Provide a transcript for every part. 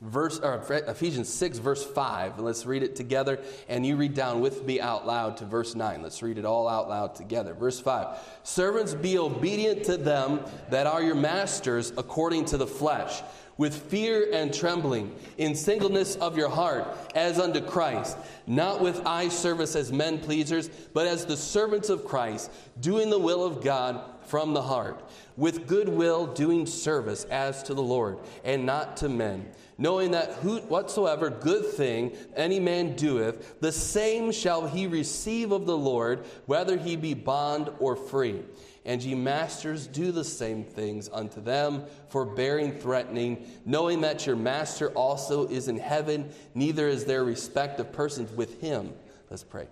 verse or Ephesians 6 verse 5. Let's read it together and you read down with me out loud to verse 9. Let's read it all out loud together. Verse 5. Servants be obedient to them that are your masters according to the flesh with fear and trembling, in singleness of your heart, as unto Christ, not with eye service as men pleasers, but as the servants of Christ, doing the will of God from the heart, with good will doing service as to the Lord, and not to men knowing that whatsoever good thing any man doeth, the same shall he receive of the Lord, whether he be bond or free. And ye masters, do the same things unto them, forbearing threatening, knowing that your master also is in heaven, neither is there respect of persons with him. Let's pray.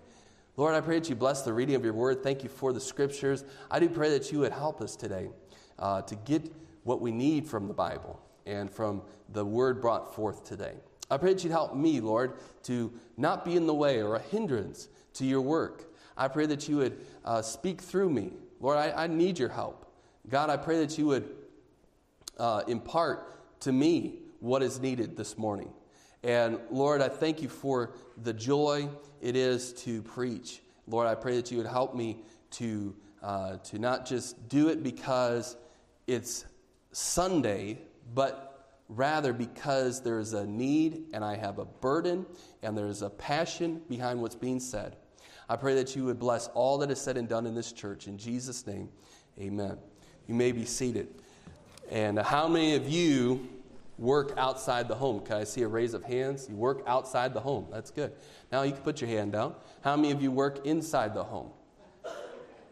Lord, I pray that you bless the reading of your word. Thank you for the scriptures. I do pray that you would help us today uh, to get what we need from the Bible and from the word brought forth today. I pray that you'd help me, Lord, to not be in the way or a hindrance to your work. I pray that you would uh, speak through me. Lord, I, I, need your help. God, I pray that you would uh, impart to me what is needed this morning. And Lord, I thank you for the joy it is to preach. Lord, I pray that you would help me to, uh, to not just do it because it's Sunday, but rather because there's a need and I have a burden and there's a passion behind what's being said. I pray that you would bless all that is said and done in this church. In Jesus' name, amen. You may be seated. And how many of you work outside the home? Can I see a raise of hands? You work outside the home. That's good. Now you can put your hand down. How many of you work inside the home?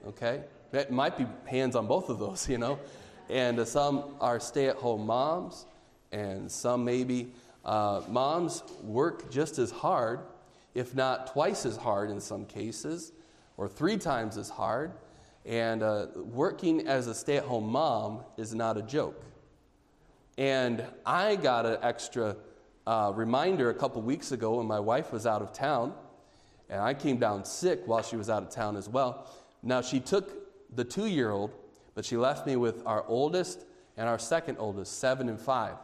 Okay? That might be hands on both of those, you know. And uh, some are stay at home moms, and some maybe uh, moms work just as hard, if not twice as hard in some cases, or three times as hard. And uh, working as a stay at home mom is not a joke. And I got an extra uh, reminder a couple weeks ago when my wife was out of town, and I came down sick while she was out of town as well. Now, she took the two year old but she left me with our oldest and our second oldest, seven and five.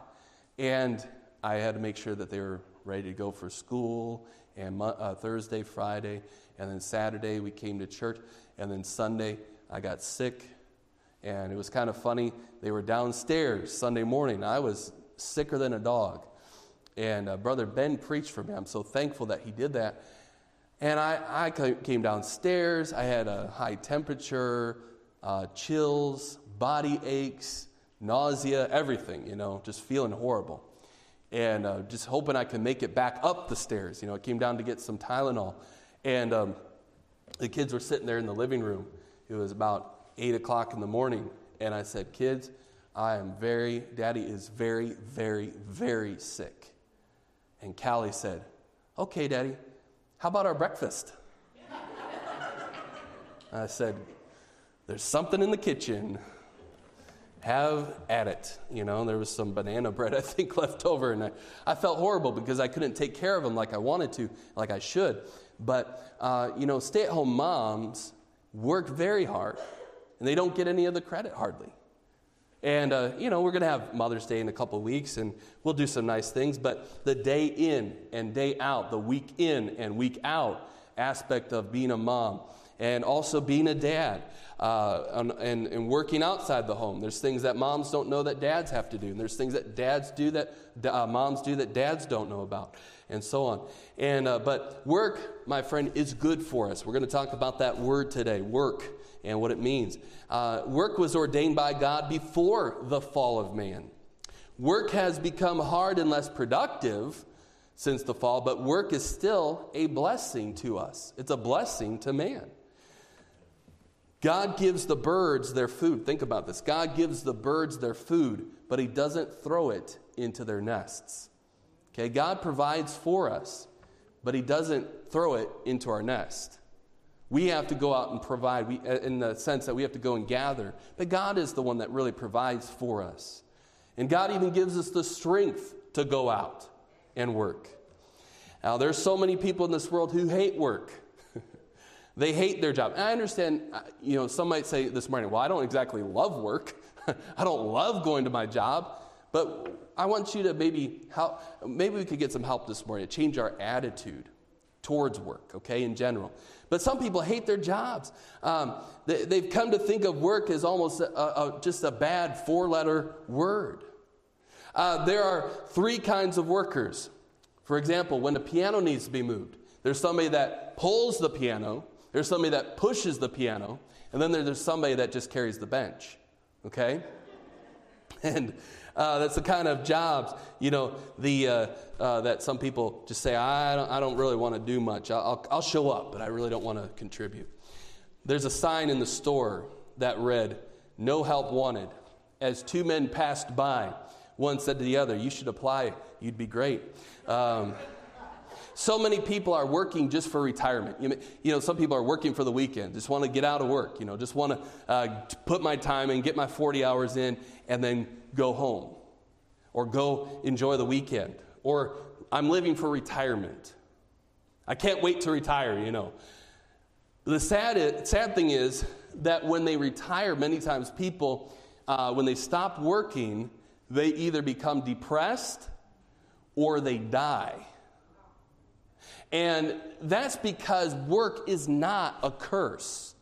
And I had to make sure that they were ready to go for school. And uh, Thursday, Friday, and then Saturday we came to church. And then Sunday I got sick. And it was kind of funny. They were downstairs Sunday morning. I was sicker than a dog. And uh, Brother Ben preached for me. I'm so thankful that he did that. And I, I came downstairs. I had a high temperature, uh, chills, body aches, nausea, everything, you know, just feeling horrible. And uh, just hoping I could make it back up the stairs. You know, I came down to get some Tylenol. And um, the kids were sitting there in the living room. It was about 8 o'clock in the morning. And I said, Kids, I am very, Daddy is very, very, very sick. And Callie said, Okay, Daddy, how about our breakfast? I said, there's something in the kitchen. Have at it. You know, there was some banana bread, I think, left over. And I, I felt horrible because I couldn't take care of them like I wanted to, like I should. But, uh, you know, stay at home moms work very hard, and they don't get any of the credit hardly. And, uh, you know, we're going to have Mother's Day in a couple weeks, and we'll do some nice things. But the day in and day out, the week in and week out aspect of being a mom, and also being a dad uh, and, and working outside the home. There's things that moms don't know that dads have to do, and there's things that dads do that uh, moms do that dads don't know about, and so on. And uh, but work, my friend, is good for us. We're going to talk about that word today, work, and what it means. Uh, work was ordained by God before the fall of man. Work has become hard and less productive since the fall, but work is still a blessing to us. It's a blessing to man. God gives the birds their food. Think about this. God gives the birds their food, but He doesn't throw it into their nests. Okay, God provides for us, but He doesn't throw it into our nest. We have to go out and provide, we, uh, in the sense that we have to go and gather. But God is the one that really provides for us. And God even gives us the strength to go out and work. Now, there's so many people in this world who hate work. They hate their job. And I understand, uh, you know, some might say this morning, well, I don't exactly love work. I don't love going to my job. But I want you to maybe help, maybe we could get some help this morning to change our attitude towards work, okay, in general. But some people hate their jobs. Um, they, have come to think of work as almost a, a, just a bad four letter word. Uh, there are three kinds of workers. For example, when a piano needs to be moved, there's somebody that pulls the piano, there's somebody that pushes the piano, and then there's somebody that just carries the bench, okay? And uh, that's the kind of jobs, you know, the, uh, uh, that some people just say, I don't, I don't really want to do much. I'll, I'll show up, but I really don't want to contribute. There's a sign in the store that read, No help wanted. As two men passed by, one said to the other, You should apply, you'd be great. Um, so many people are working just for retirement. You, you know, some people are working for the weekend, just want to get out of work, you know, just want to uh, put my time in, get my 40 hours in, and then go home or go enjoy the weekend. Or I'm living for retirement. I can't wait to retire, you know. The sad, sad thing is that when they retire, many times people, uh, when they stop working, they either become depressed or they die. And that's because work is not a curse.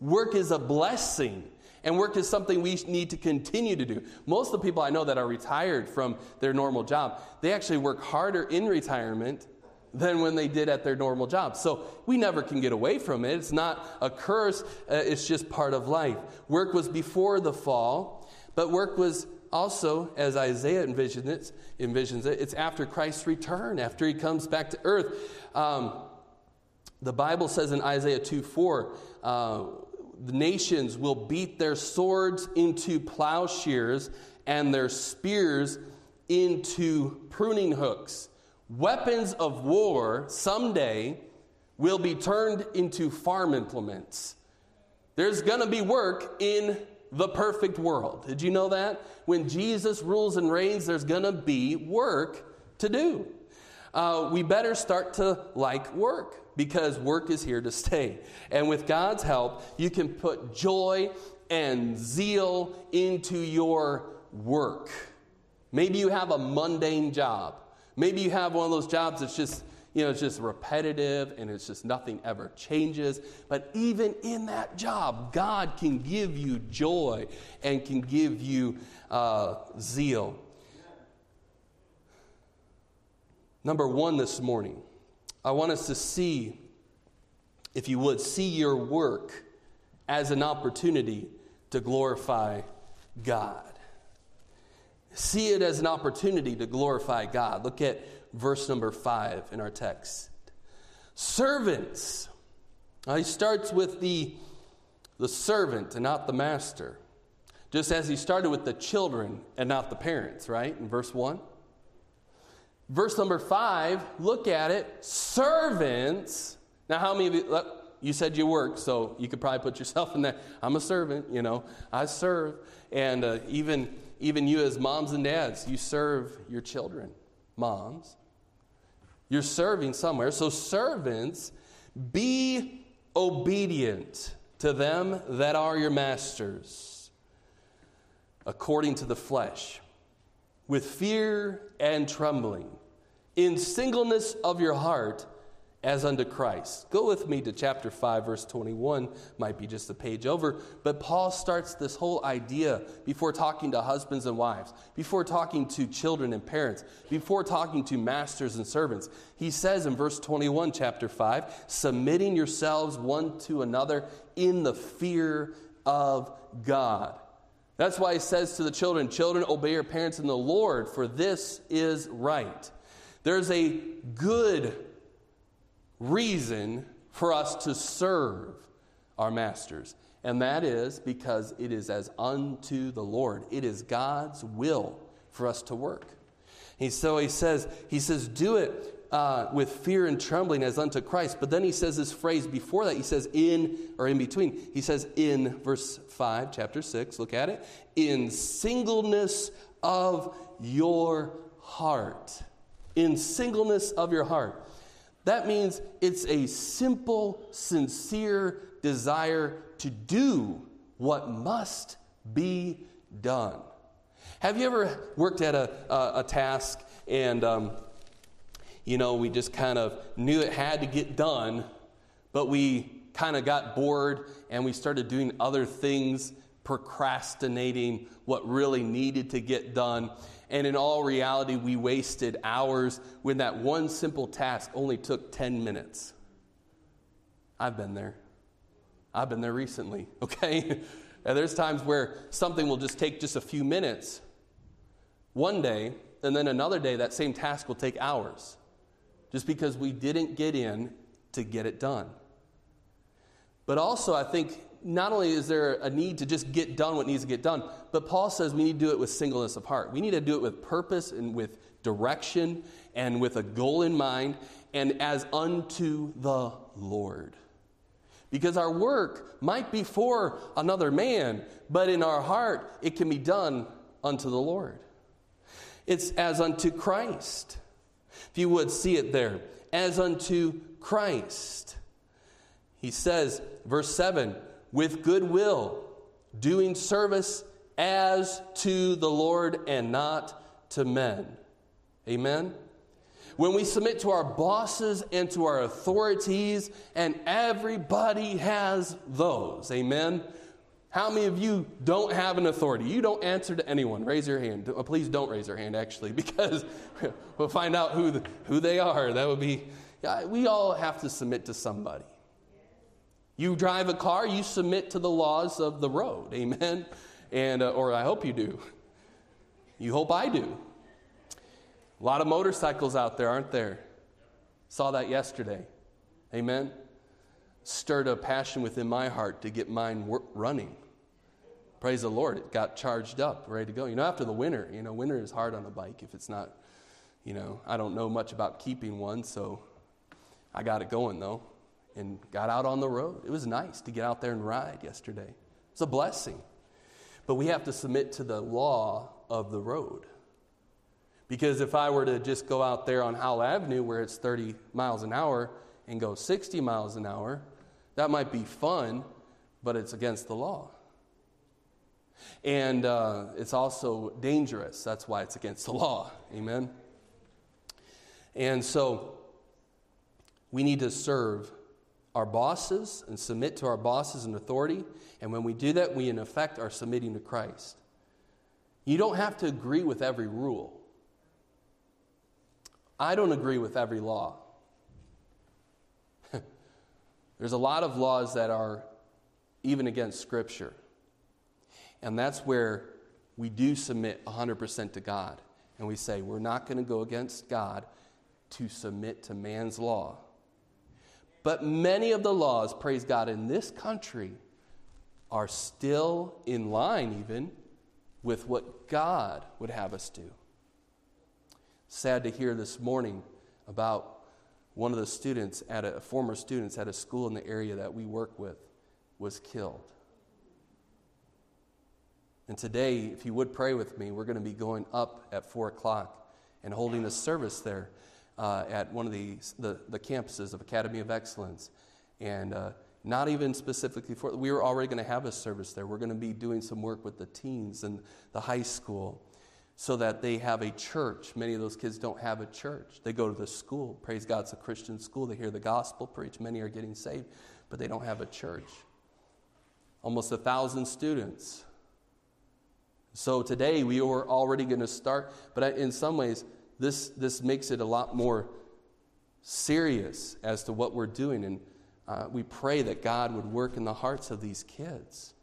Work is a blessing. And work is something we need to continue to do. Most of the people I know that are retired from their normal job, they actually work harder in retirement than when they did at their normal job. So we never can get away from it. It's not a curse, uh, it's just part of life. Work was before the fall, but work was also, as Isaiah envisions it, envisions it, it's after Christ's return, after he comes back to earth. Um, the Bible says in Isaiah 2 4, uh, the nations will beat their swords into plowshares and their spears into pruning hooks. Weapons of war someday will be turned into farm implements. There's going to be work in the perfect world. Did you know that? When Jesus rules and reigns, there's going to be work to do. Uh, we better start to like work because work is here to stay. And with God's help, you can put joy and zeal into your work. Maybe you have a mundane job. Maybe you have one of those jobs that's just, you know, it's just repetitive and it's just nothing ever changes. But even in that job, God can give you joy and can give you uh, zeal. Number one this morning I want us to see, if you would, see your work as an opportunity to glorify God. See it as an opportunity to glorify God. Look at verse number five in our text. Servants. Now he starts with the, the servant and not the master. Just as he started with the children and not the parents, right? In verse 1. Verse number five, look at it. Servants. Now, how many of you, you said you work, so you could probably put yourself in that. I'm a servant, you know, I serve. And uh, even, even you, as moms and dads, you serve your children. Moms, you're serving somewhere. So, servants, be obedient to them that are your masters, according to the flesh with fear and trembling, in singleness of your heart, as unto Christ. Go with me to chapter 5, verse 21. Might be just a page over, but Paul starts this whole idea before talking to husbands and wives, before talking to children and parents, before talking to masters and servants. He says in verse 21, chapter 5, submitting yourselves one to another in the fear of God. That's why he says to the children, Children, obey your parents in the Lord, for this is right. There's a good reason for us to serve our masters, and that is because it is as unto the Lord. It is God's will for us to work. And so he says, he says, do it uh, with fear and trembling as unto Christ. But then he says this phrase before that. He says in or in between. He says in verse 5, chapter 6, look at it, in singleness of your heart. In singleness of your heart. That means it's a simple, sincere desire to do what must be done. Have you ever worked at a, a, a task and, um, you know, we just kind of knew it had to get done, but we kind of got bored and we started doing other things, procrastinating what really needed to get done. And in all reality, we wasted hours when that one simple task only took 10 minutes. I've been there. I've been there recently, okay? and there's times where something will just take just a few minutes one day, and then another day, that same task will take hours just because we didn't get in to get it done. But also, I think not only is there a need to just get done what needs to get done, but Paul says we need to do it with singleness of heart. We need to do it with purpose and with direction and with a goal in mind and as unto the Lord. Because our work might be for another man, but in our heart it can be done unto the Lord. It's as unto Christ. If you would see it there, as unto Christ. He says, verse 7 with goodwill, doing service as to the Lord and not to men. Amen? When we submit to our bosses and to our authorities, and everybody has those. Amen? How many of you don't have an authority? You don't answer to anyone. Raise your hand. Uh, please don't raise your hand, actually, because we'll find out who, the, who they are. That would be, we all have to submit to somebody. You drive a car, you submit to the laws of the road. Amen? And, uh, or I hope you do. You hope I do. A lot of motorcycles out there, aren't there? Saw that yesterday. Amen? Stirred a passion within my heart to get mine running. Praise the Lord. It got charged up, ready to go. You know, after the winter, you know, winter is hard on a bike if it's not, you know, I don't know much about keeping one, so I got it going though and got out on the road. It was nice to get out there and ride yesterday. It's a blessing. But we have to submit to the law of the road. Because if I were to just go out there on Howell Avenue where it's 30 miles an hour and go 60 miles an hour, that might be fun, but it's against the law. And uh, it's also dangerous. That's why it's against the law. Amen? And so we need to serve our bosses and submit to our bosses and authority. And when we do that, we in effect are submitting to Christ. You don't have to agree with every rule. I don't agree with every law. There's a lot of laws that are even against Scripture. And that's where we do submit 100% to God. And we say, we're not going to go against God to submit to man's law. But many of the laws, praise God, in this country are still in line, even with what God would have us do. Sad to hear this morning about one of the students at a former students at a school in the area that we work with was killed. And today, if you would pray with me, we're going to be going up at 4 o'clock and holding a service there uh, at one of the, the, the, campuses of Academy of Excellence. And uh, not even specifically for, we were already going to have a service there. We're going to be doing some work with the teens and the high school so that they have a church. Many of those kids don't have a church. They go to the school. Praise God, it's a Christian school. They hear the gospel preached. Many are getting saved, but they don't have a church. Almost a thousand students. So today we were already going to start, but in some ways, this, this makes it a lot more serious as to what we're doing. And uh, we pray that God would work in the hearts of these kids.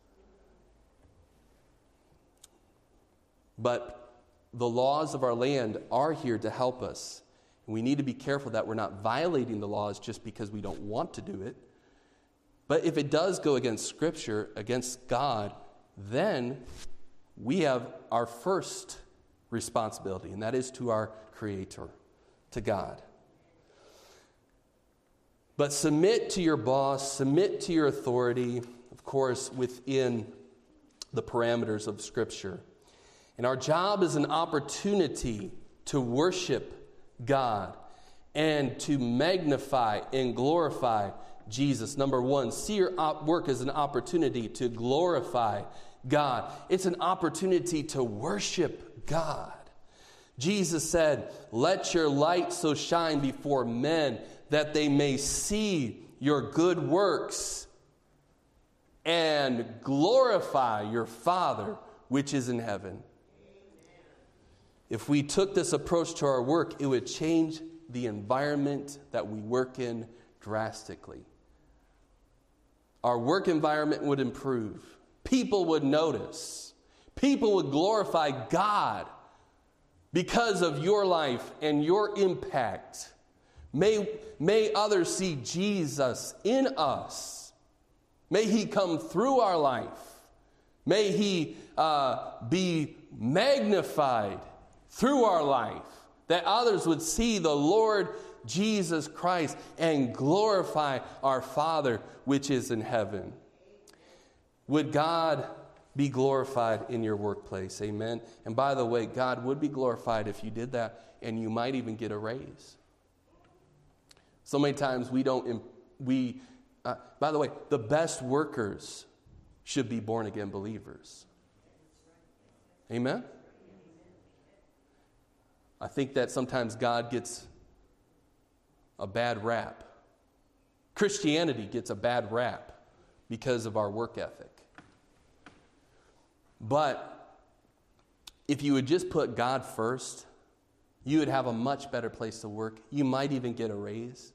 But the laws of our land are here to help us. We need to be careful that we're not violating the laws just because we don't want to do it. But if it does go against Scripture, against God, then we have our first responsibility, and that is to our Creator, to God. But submit to your boss, submit to your authority, of course, within the parameters of Scripture. And our job is an opportunity to worship God and to magnify and glorify Jesus. Number one, see your work as an opportunity to glorify God. It's an opportunity to worship God. Jesus said, Let your light so shine before men that they may see your good works and glorify your Father which is in heaven. If we took this approach to our work, it would change the environment that we work in drastically. Our work environment would improve. People would notice. People would glorify God because of your life and your impact. May, may others see Jesus in us. May He come through our life. May He uh, be magnified through our life, that others would see the Lord Jesus Christ and glorify our Father which is in heaven. Would God be glorified in your workplace? Amen. And by the way, God would be glorified if you did that, and you might even get a raise. So many times we don't, we, uh, by the way, the best workers should be born again believers. Amen? I think that sometimes God gets a bad rap. Christianity gets a bad rap because of our work ethic. But if you would just put God first, you would have a much better place to work. You might even get a raise.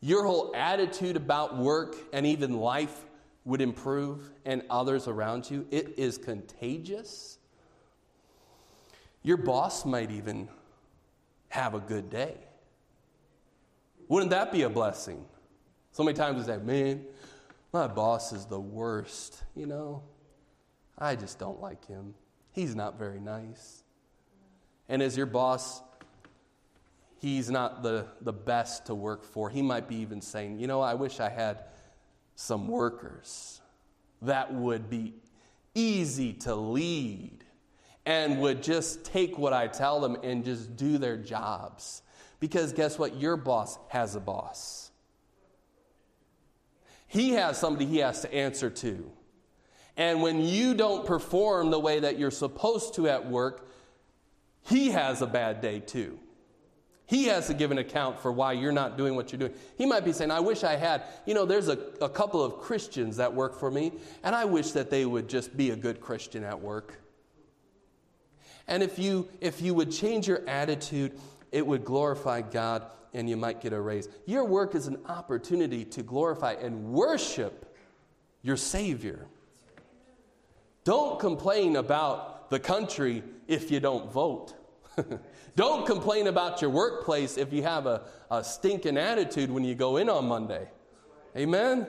Your whole attitude about work and even life would improve, and others around you. It is contagious. Your boss might even have a good day. Wouldn't that be a blessing? So many times we say, man, my boss is the worst, you know. I just don't like him. He's not very nice. And as your boss, he's not the, the best to work for. He might be even saying, you know, I wish I had some workers that would be easy to lead and would just take what I tell them and just do their jobs. Because guess what? Your boss has a boss. He has somebody he has to answer to. And when you don't perform the way that you're supposed to at work, he has a bad day too. He has to give an account for why you're not doing what you're doing. He might be saying, I wish I had, you know, there's a, a couple of Christians that work for me, and I wish that they would just be a good Christian at work. And if you if you would change your attitude it would glorify God and you might get a raise. Your work is an opportunity to glorify and worship your Savior. Don't complain about the country if you don't vote. don't complain about your workplace if you have a, a stinking attitude when you go in on Monday. Amen?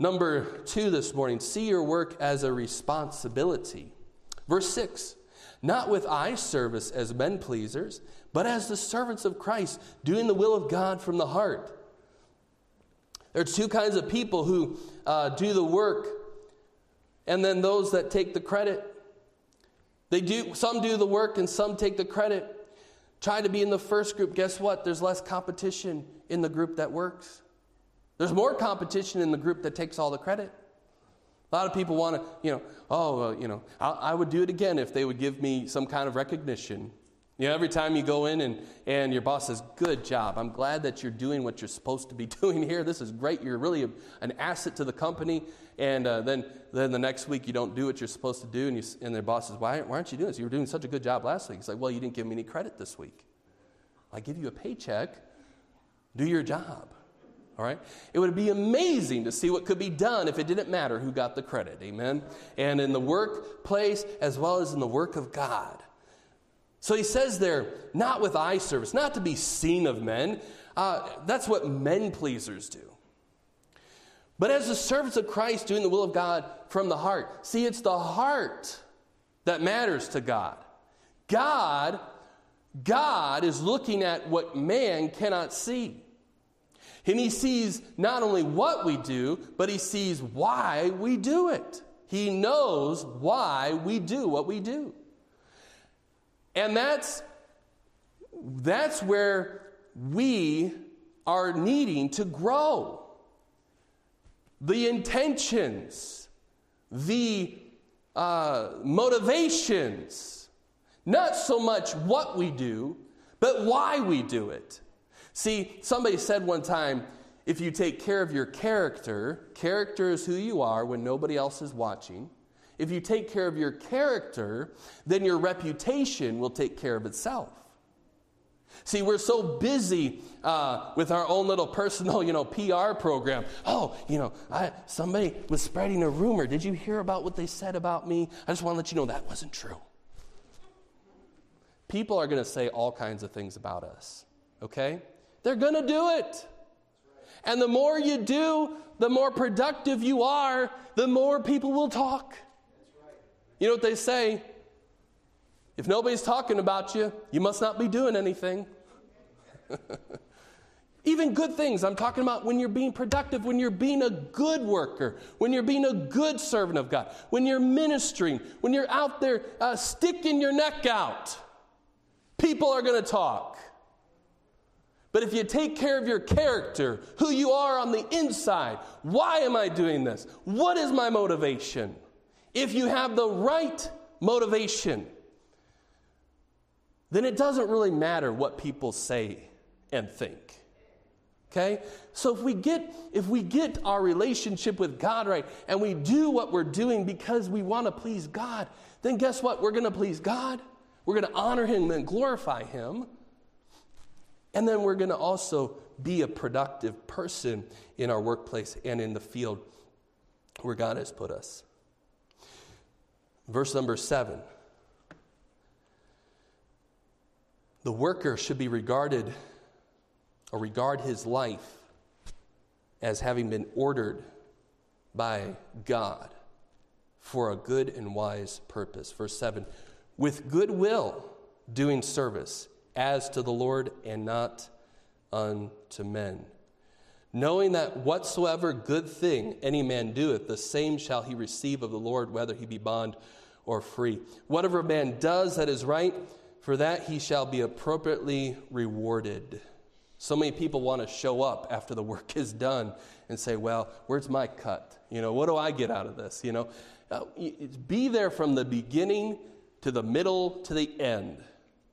Number two this morning see your work as a responsibility. Verse 6 not with eye service as men pleasers, but as the servants of Christ, doing the will of God from the heart. There are two kinds of people who uh, do the work, and then those that take the credit. They do some do the work and some take the credit. Try to be in the first group. Guess what? There's less competition in the group that works. There's more competition in the group that takes all the credit. A lot of people want to, you know, oh, uh, you know, I, I, would do it again if they would give me some kind of recognition. You know, every time you go in and, and your boss says, Good job. I'm glad that you're doing what you're supposed to be doing here. This is great. You're really a, an asset to the company. And uh, then, then the next week you don't do what you're supposed to do. And, you, and their boss says, why, why aren't you doing this? You were doing such a good job last week. It's like, Well, you didn't give me any credit this week. I give you a paycheck. Do your job. All right? It would be amazing to see what could be done if it didn't matter who got the credit. Amen? And in the workplace as well as in the work of God. So he says there, not with eye service, not to be seen of men. Uh, that's what men pleasers do. But as the servants of Christ doing the will of God from the heart. See, it's the heart that matters to God. God, God is looking at what man cannot see. And he sees not only what we do, but he sees why we do it. He knows why we do what we do. And that's, that's where we are needing to grow. The intentions, the uh, motivations, not so much what we do, but why we do it. See, somebody said one time if you take care of your character, character is who you are when nobody else is watching. If you take care of your character, then your reputation will take care of itself. See, we're so busy uh, with our own little personal, you know, PR program. Oh, you know, I, somebody was spreading a rumor. Did you hear about what they said about me? I just want to let you know that wasn't true. People are going to say all kinds of things about us, okay? They're going to do it. And the more you do, the more productive you are, the more people will talk. You know what they say? If nobody's talking about you, you must not be doing anything. Even good things. I'm talking about when you're being productive, when you're being a good worker, when you're being a good servant of God, when you're ministering, when you're out there uh, sticking your neck out. People are going to talk. But if you take care of your character, who you are on the inside, why am I doing this? What is my motivation? If you have the right motivation, then it doesn't really matter what people say and think. Okay? So if we get if we get our relationship with God right and we do what we're doing because we want to please God, then guess what? We're going to please God. We're going to honor him and glorify him. And then we're going to also be a productive person in our workplace and in the field where God has put us. Verse number 7. The worker should be regarded or regard his life as having been ordered by God for a good and wise purpose. Verse 7 with good will doing service as to the Lord and not unto men. Knowing that whatsoever good thing any man doeth, the same shall he receive of the Lord, whether he be bond or free. Whatever a man does that is right, for that he shall be appropriately rewarded. So many people want to show up after the work is done and say, Well, where's my cut? You know, what do I get out of this? You know, uh, be there from the beginning to the middle to the end.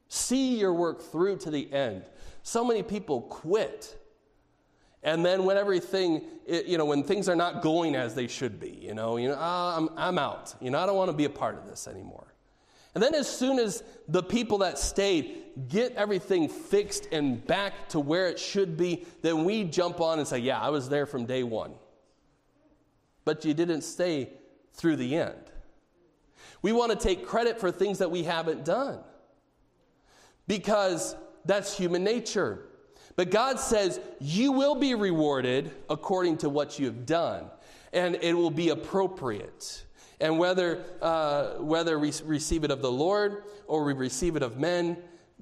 See your work through to the end. So many people quit. And then when everything, you know, when things are not going as they should be, you know, you know, oh, I'm, I'm out. You know, I don't want to be a part of this anymore. And then as soon as the people that stayed get everything fixed and back to where it should be, then we jump on and say, yeah, I was there from day one. But you didn't stay through the end. We want to take credit for things that we haven't done because that's human nature. But God says, You will be rewarded according to what you have done, and it will be appropriate. And whether, uh, whether we receive it of the Lord or we receive it of men,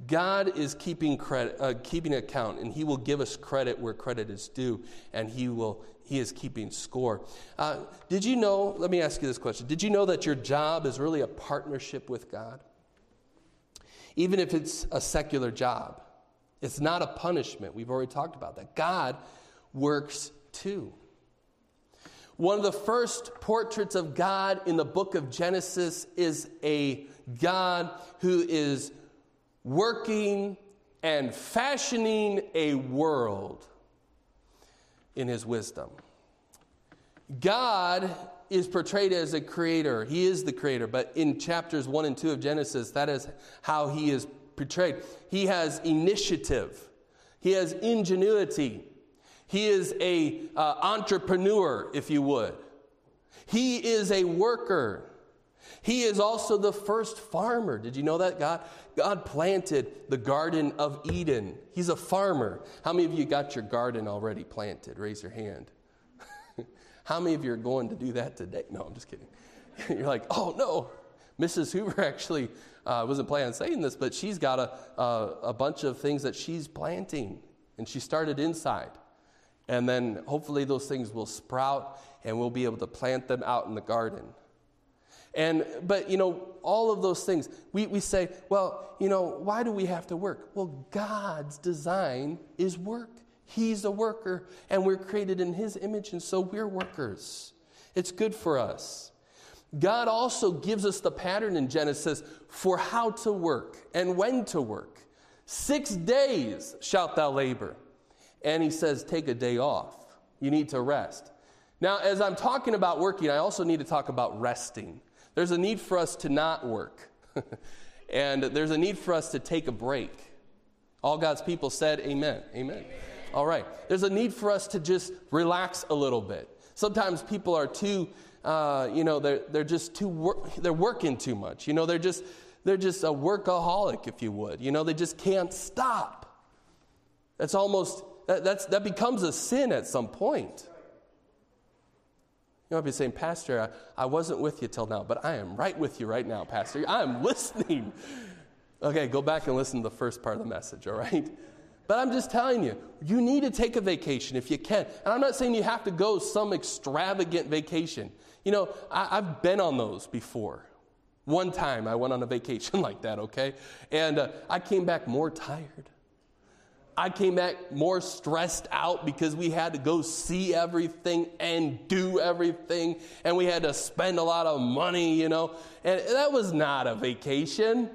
God is keeping credit, uh, keeping account, and He will give us credit where credit is due, and He will He is keeping score. Uh, did you know? Let me ask you this question: Did you know that your job is really a partnership with God? even if it's a secular job. It's not a punishment. We've already talked about that. God works too. One of the first portraits of God in the book of Genesis is a God who is working and fashioning a world in his wisdom. God is portrayed as a creator. He is the creator, but in chapters 1 and 2 of Genesis, that is how he is portrayed. He has initiative, he has ingenuity. He is a uh, entrepreneur, if you would. He is a worker. He is also the first farmer. Did you know that? God, God planted the Garden of Eden. He's a farmer. How many of you got your garden already planted? Raise your hand. How many of you are going to do that today? No, I'm just kidding. You're like, oh no. Mrs. Hoover actually uh, wasn't planning on saying this, but she's got a, a, a bunch of things that she's planting. And she started inside. And then hopefully those things will sprout and we'll be able to plant them out in the garden. And, but, you know, all of those things, we, we say, well, you know, why do we have to work? Well, God's design is work. He's a worker, and we're created in His image, and so we're workers. It's good for us. God also gives us the pattern in Genesis for how to work and when to work. Six days shalt thou labor. And he says, take a day off. You need to rest. Now, as I'm talking about working, I also need to talk about resting. There's a need for us to not work, and there's a need for us to take a break. All God's people said, Amen. Amen. Amen. All right. There's a need for us to just relax a little bit. Sometimes people are too, uh, you know, they're, they're just too, wor- they're working too much. You know, they're just, they're just a workaholic, if you would. You know, they just can't stop. That's almost, that, that's, that becomes a sin at some point. You might be saying, Pastor, I, I wasn't with you till now, but I am right with you right now, Pastor. I am listening. Okay, go back and listen to the first part of the message, all right? But I'm just telling you, you need to take a vacation if you can. And I'm not saying you have to go some extravagant vacation. You know, I, have been on those before. One time I went on a vacation like that, okay? And uh, I came back more tired. I came back more stressed out because we had to go see everything and do everything, and we had to spend a lot of money, you know. And that was not a vacation.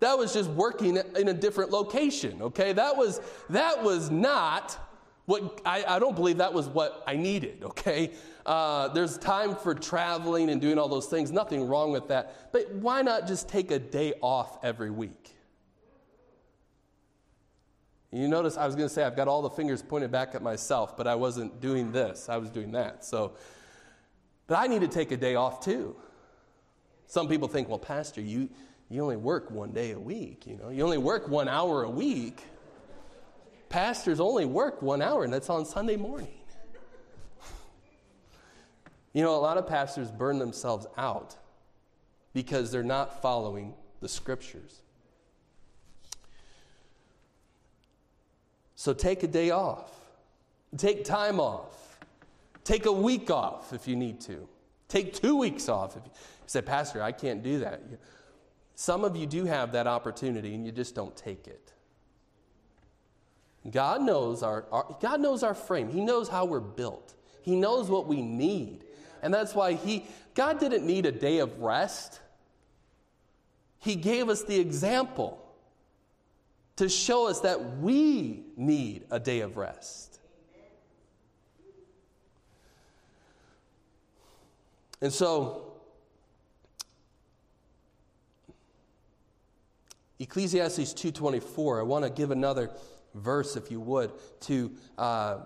That was just working in a different location, okay? That was, that was not what, I, I don't believe that was what I needed, okay? Uh, there's time for traveling and doing all those things, nothing wrong with that. But why not just take a day off every week? You notice I was going to say I've got all the fingers pointed back at myself, but I wasn't doing this. I was doing that. So, but I need to take a day off too. Some people think, well, Pastor, you, you only work one day a week. You know, you only work one hour a week. Pastors only work one hour, and that's on Sunday morning. You know, a lot of pastors burn themselves out because they're not following the scriptures. So take a day off. Take time off. Take a week off if you need to. Take two weeks off. If you say, Pastor, I can't do that. Some of you do have that opportunity and you just don't take it. God knows our, our, God knows our frame. He knows how we're built. He knows what we need. And that's why he God didn't need a day of rest. He gave us the example to show us that we need a day of rest. And so, Ecclesiastes 2.24, I want to give another verse, if you would, to uh,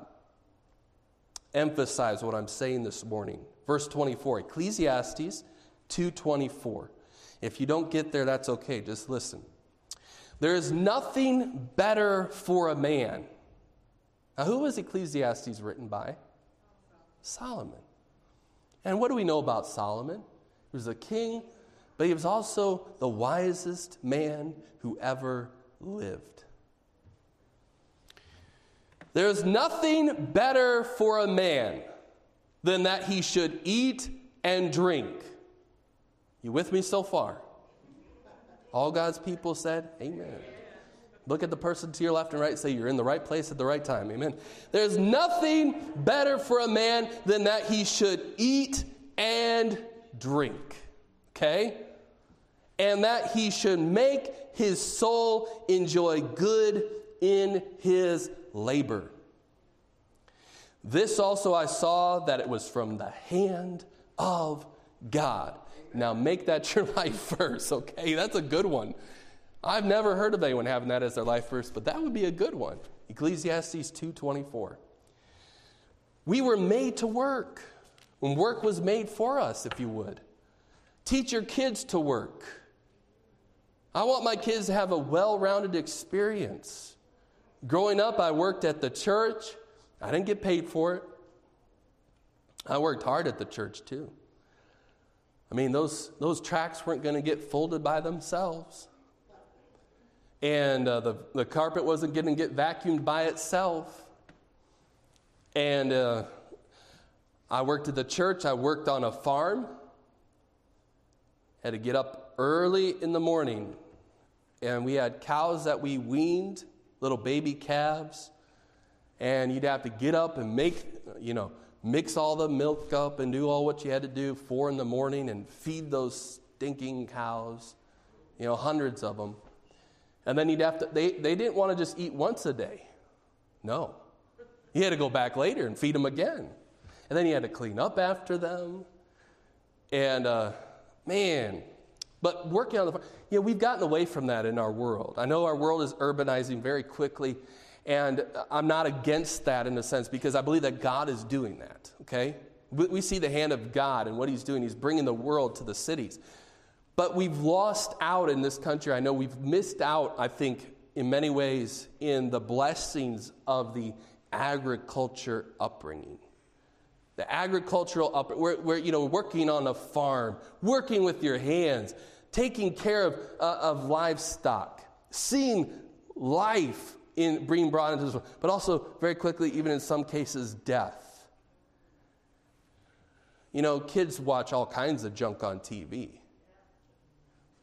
emphasize what I'm saying this morning. Verse 24, Ecclesiastes 2.24. If you don't get there, that's okay. Just listen. There is nothing better for a man. Now, who was Ecclesiastes written by? Solomon. And what do we know about Solomon? He was a king, but he was also the wisest man who ever lived. There is nothing better for a man than that he should eat and drink. You with me so far? All God's people said, Amen. Look at the person to your left and right say, You're in the right place at the right time. Amen. There's nothing better for a man than that he should eat and drink. Okay? And that he should make his soul enjoy good in his labor. This also I saw that it was from the hand of God. Now make that your life verse, okay? That's a good one. I've never heard of anyone having that as their life verse, but that would be a good one. Ecclesiastes 2:24. We were made to work. When work was made for us, if you would. Teach your kids to work. I want my kids to have a well-rounded experience. Growing up, I worked at the church. I didn't get paid for it. I worked hard at the church too. I mean, those, those tracts weren't going to get folded by themselves. And uh, the, the carpet wasn't going to get vacuumed by itself. And uh, I worked at the church, I worked on a farm. Had to get up early in the morning. And we had cows that we weaned, little baby calves. And you'd have to get up and make, you know, mix all the milk up and do all what you had to do four in the morning and feed those stinking cows, you know, hundreds of them. And then you'd have to, they, they didn't want to just eat once a day. No. You had to go back later and feed them again. And then you had to clean up after them. And uh, man, but working on the farm, you know, we've gotten away from that in our world. I know our world is urbanizing very quickly, and I'm not against that in a sense because I believe that God is doing that, okay? We, see the hand of God and what He's doing. He's bringing the world to the cities. But we've lost out in this country. I know we've missed out, I think, in many ways, in the blessings of the agriculture upbringing. The agricultural upbringing, where, where you know, working on a farm, working with your hands, taking care of, uh, of livestock, seeing life in being brought into this world, but also very quickly, even in some cases, death. You know, kids watch all kinds of junk on TV.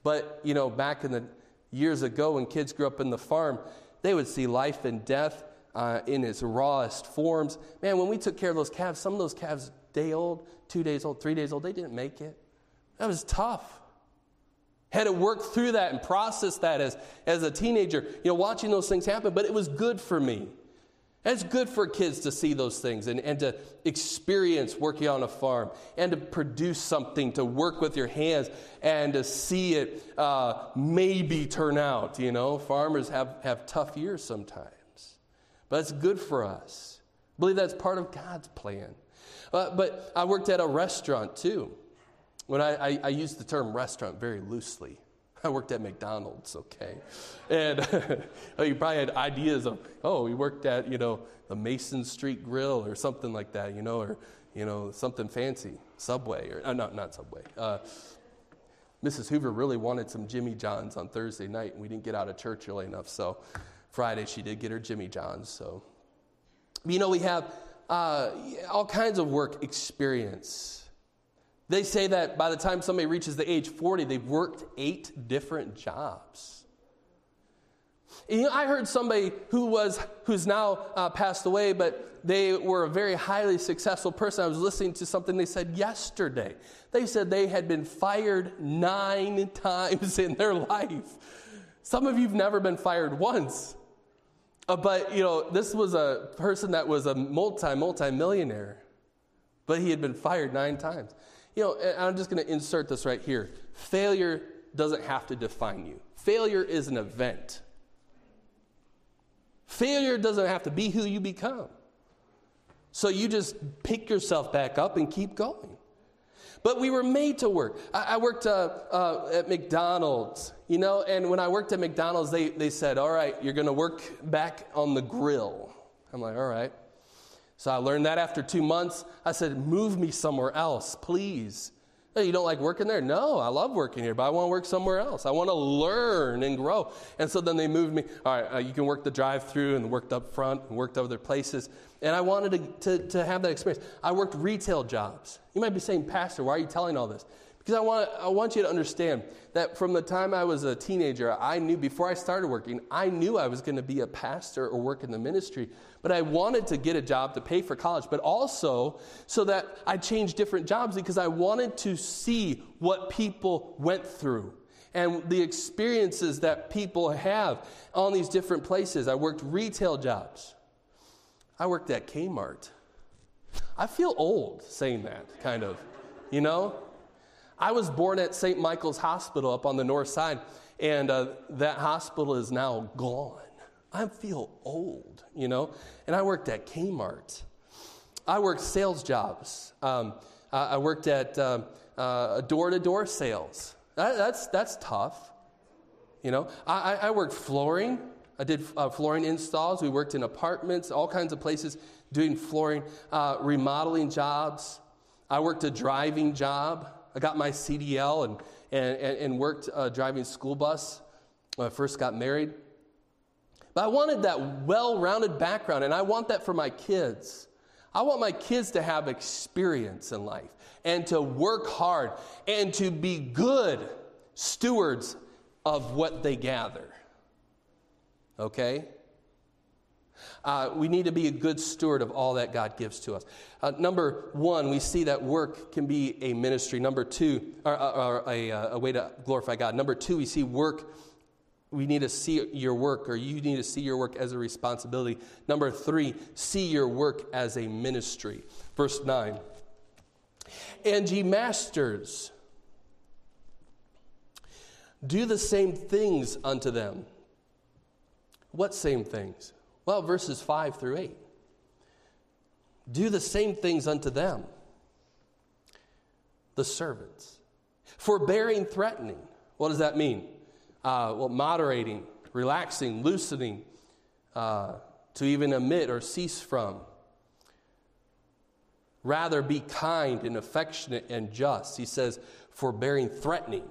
But, you know, back in the years ago when kids grew up in the farm, they would see life and death uh, in its rawest forms. Man, when we took care of those calves, some of those calves, day old, two days old, three days old, they didn't make it. That was tough. Had to work through that and process that as, as a teenager, you know, watching those things happen, but it was good for me. it's good for kids to see those things and, and to experience working on a farm and to produce something, to work with your hands and to see it uh, maybe turn out. You know, farmers have, have tough years sometimes. But it's good for us. I believe that's part of God's plan. Uh, but I worked at a restaurant too. When I, I, I use the term restaurant very loosely. I worked at McDonald's, okay? And oh, you probably had ideas of, oh, we worked at, you know, the Mason Street Grill or something like that, you know, or, you know, something fancy, Subway, or, uh, not, not Subway. Uh, Mrs. Hoover really wanted some Jimmy John's on Thursday night, and we didn't get out of church early enough, so Friday she did get her Jimmy John's. So, you know, we have uh, all kinds of work experience. They say that by the time somebody reaches the age 40, they've worked eight different jobs. You know, I heard somebody who was who's now uh, passed away, but they were a very highly successful person. I was listening to something they said yesterday. They said they had been fired nine times in their life. Some of you've never been fired once. Uh, but, you know, this was a person that was a multi, multi millionaire, but he had been fired nine times. You know, I'm just going to insert this right here. Failure doesn't have to define you, failure is an event. Failure doesn't have to be who you become. So you just pick yourself back up and keep going. But we were made to work. I, I worked uh, uh, at McDonald's, you know, and when I worked at McDonald's, they, they said, All right, you're going to work back on the grill. I'm like, All right. So I learned that after two months. I said, Move me somewhere else, please. Hey, you don't like working there? No, I love working here, but I want to work somewhere else. I want to learn and grow. And so then they moved me. All right, uh, you can work the drive through and worked up front and worked other places. And I wanted to, to, to have that experience. I worked retail jobs. You might be saying, Pastor, why are you telling all this? Because I want, I want you to understand that from the time I was a teenager, I knew, before I started working, I knew I was going to be a pastor or work in the ministry. But I wanted to get a job to pay for college, but also so that I changed different jobs because I wanted to see what people went through and the experiences that people have on these different places. I worked retail jobs, I worked at Kmart. I feel old saying that, kind of, you know? I was born at St. Michael's Hospital up on the north side, and uh, that hospital is now gone. I feel old, you know? And I worked at Kmart. I worked sales jobs. Um, I worked at door to door sales. That, that's, that's tough. You know, I, I worked flooring. I did uh, flooring installs. We worked in apartments, all kinds of places doing flooring, uh, remodeling jobs. I worked a driving job. I got my CDL and, and, and worked uh, driving school bus when I first got married. But I wanted that well rounded background, and I want that for my kids. I want my kids to have experience in life and to work hard and to be good stewards of what they gather. Okay? Uh, we need to be a good steward of all that God gives to us. Uh, number one, we see that work can be a ministry. Number two, or, or, or a, uh, a way to glorify God. Number two, we see work we need to see your work, or you need to see your work as a responsibility. Number three, see your work as a ministry. Verse 9. And ye masters, do the same things unto them. What same things? Well, verses 5 through 8. Do the same things unto them, the servants, forbearing, threatening. What does that mean? uh, well, moderating, relaxing, loosening, uh, to even omit or cease from. Rather, be kind and affectionate and just. He says, forbearing, threatening.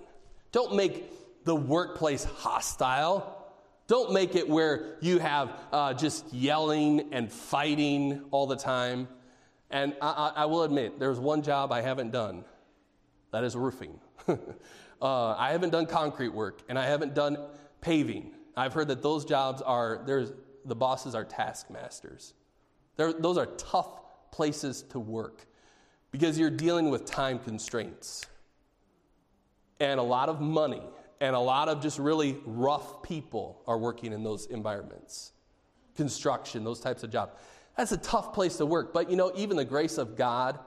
Don't make the workplace hostile. Don't make it where you have uh, just yelling and fighting all the time. And I, I, I will admit, there's one job I haven't done that is roofing. Uh, I haven't done concrete work and I haven't done paving. I've heard that those jobs are, there's, the bosses are taskmasters. They're, those are tough places to work because you're dealing with time constraints and a lot of money and a lot of just really rough people are working in those environments construction those types of jobs that's a tough place to work but you know even the grace of god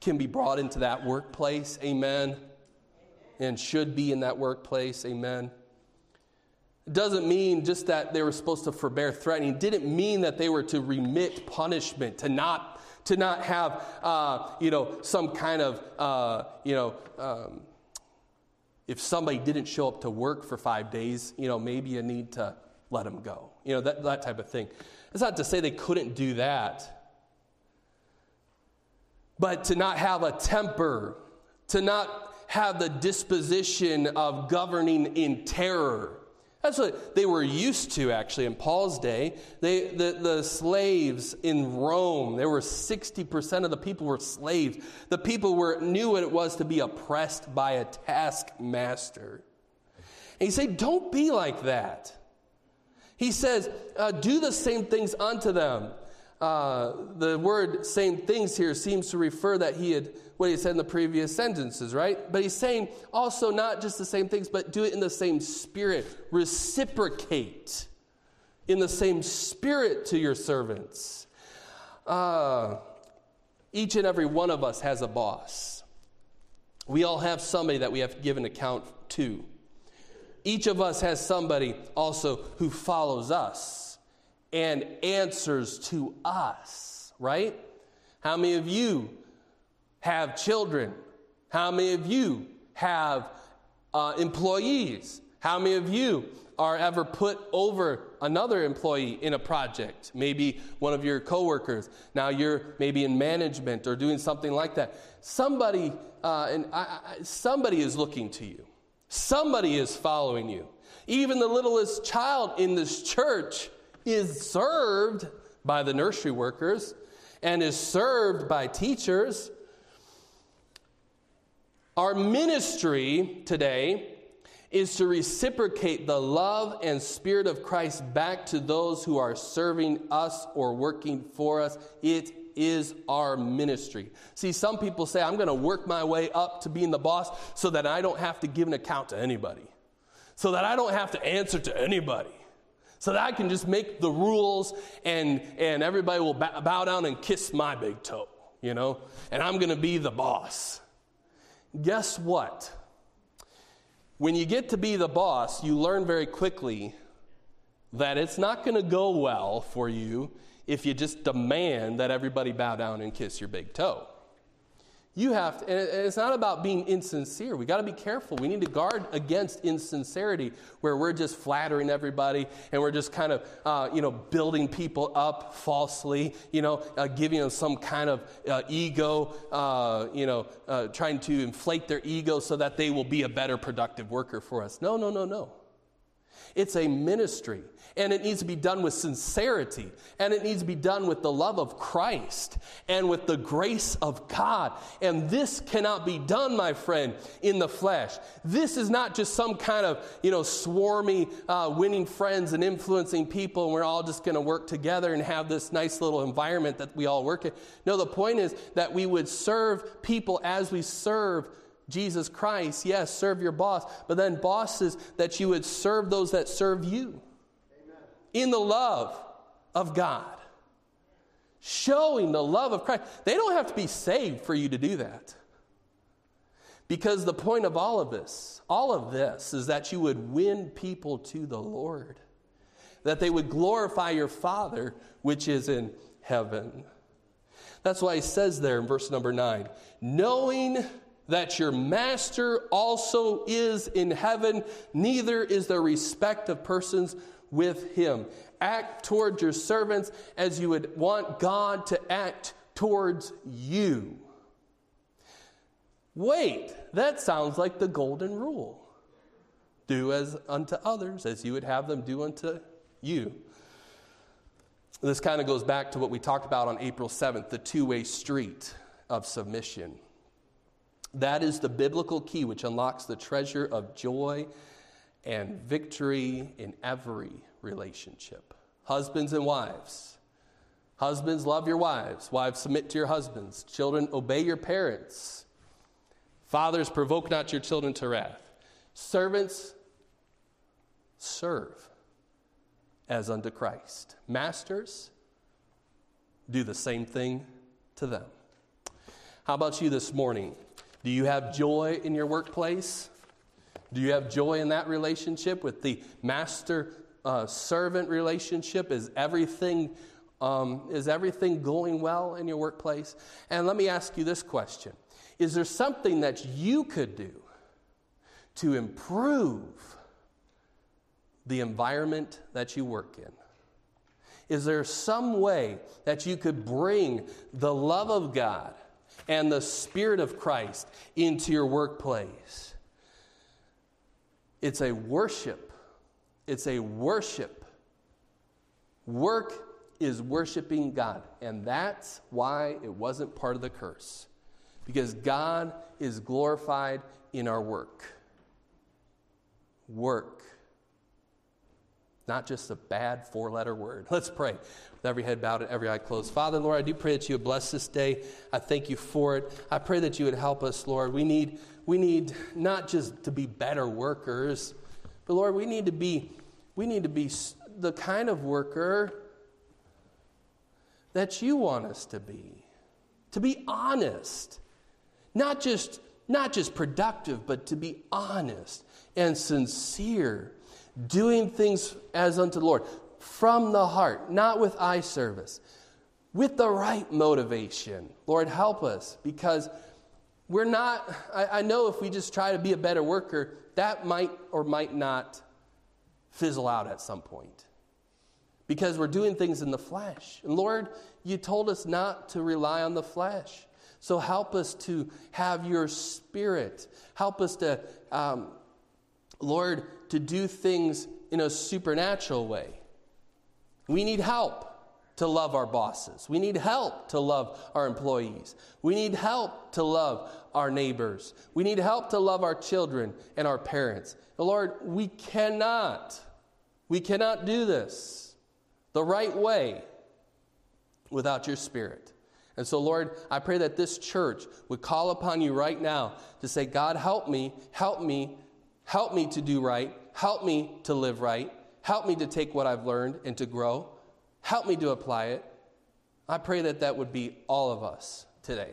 can be brought into that workplace amen and should be in that workplace. Amen. It doesn't mean just that they were supposed to forbear threatening. It didn't mean that they were to remit punishment, to not, to not have, uh, you know, some kind of, uh, you know, um, if somebody didn't show up to work for five days, you know, maybe you need to let them go. You know, that, that type of thing. It's not to say they couldn't do that. But to not have a temper, to not have the disposition of governing in terror. That's what they were used to, actually, in Paul's day. They, the, the slaves in Rome, there were 60% of the people were slaves. The people were, knew what it was to be oppressed by a taskmaster. And he said, Don't be like that. He says, uh, Do the same things unto them. Uh, the word same things here seems to refer that he had what he said in the previous sentences, right? But he's saying also not just the same things, but do it in the same spirit. Reciprocate in the same spirit to your servants. Uh, each and every one of us has a boss. We all have somebody that we have to give an account to. Each of us has somebody also who follows us and answers to us, right? How many of you have children? How many of you have uh, employees? How many of you are ever put over another employee in a project? Maybe one of your coworkers. Now you're maybe in management or doing something like that. Somebody, uh, and I, I, somebody is looking to you. Somebody is following you. Even the littlest child in this church is served by the nursery workers and is served by teachers our ministry today is to reciprocate the love and spirit of Christ back to those who are serving us or working for us. It is our ministry. See, some people say, I'm going to work my way up to being the boss so that I don't have to give an account to anybody, so that I don't have to answer to anybody. So that I can just make the rules and, and everybody will bow down and kiss my big toe, you know? And I'm going to be the boss guess what? When you get to be the boss, you learn very quickly that it's not going to go well for you if you just demand that everybody bow down and kiss your big toe. You have to, and it's not about being insincere. We got to be careful. We need to guard against insincerity where we're just flattering everybody and we're just kind of, uh, you know, building people up falsely, you know, uh, giving them some kind of uh, ego, uh, you know, uh, trying to inflate their ego so that they will be a better productive worker for us. No, no, no, no. It's a ministry. And it needs to be done with sincerity. And it needs to be done with the love of Christ and with the grace of God. And this cannot be done, my friend, in the flesh. This is not just some kind of, you know, swarmy, uh, winning friends and influencing people, and we're all just going to work together and have this nice little environment that we all work in. No, the point is that we would serve people as we serve Jesus Christ, yes, serve your boss, but then bosses that you would serve those that serve you Amen. in the love of God. Showing the love of Christ. They don't have to be saved for you to do that. Because the point of all of this, all of this, is that you would win people to the Lord, that they would glorify your Father which is in heaven. That's why he says there in verse number nine, knowing that your master also is in heaven, neither is there respect of persons with him. Act towards your servants as you would want God to act towards you. Wait, that sounds like the golden rule. Do as unto others as you would have them do unto you. This kind of goes back to what we talked about on April 7th the two way street of submission. That is the biblical key which unlocks the treasure of joy and victory in every relationship. Husbands and wives. Husbands, love your wives. Wives, submit to your husbands. Children, obey your parents. Fathers, provoke not your children to wrath. Servants, serve as unto Christ. Masters, do the same thing to them. How about you this morning? Do you have joy in your workplace? Do you have joy in that relationship with the master uh, servant relationship? Is everything um, is everything going well in your workplace? And let me ask you this question: Is there something that you could do to improve the environment that you work in? Is there some way that you could bring the love of God and the Spirit of Christ into your workplace. It's a worship. It's a worship. Work is worshiping God. And that's why it wasn't part of the curse. Because God is glorified in our work. Work. Not just a bad four letter word. Let's pray with every head bowed and every eye closed. Father, Lord, I do pray that you would bless this day. I thank you for it. I pray that you would help us, Lord. We need, we need not just to be better workers, but Lord, we need to be, we need to be the kind of worker that you want us to be. To be honest. Not just, not just productive, but to be honest and sincere doing things as unto the Lord from the heart, not with eye service, with the right motivation. Lord, help us because we're not, I, I, know if we just try to be a better worker, that might or might not fizzle out at some point because we're doing things in the flesh. And Lord, you told us not to rely on the flesh. So help us to have your spirit. Help us to, um, Lord, to do things in a supernatural way. We need help to love our bosses. We need help to love our employees. We need help to love our neighbors. We need help to love our children and our parents. And Lord, we cannot, we cannot do this the right way without your spirit. And so, Lord, I pray that this church would call upon you right now to say, God, help me, help me, help me to do right, help me to live right. Help me to take what I've learned and to grow. Help me to apply it. I pray that that would be all of us today.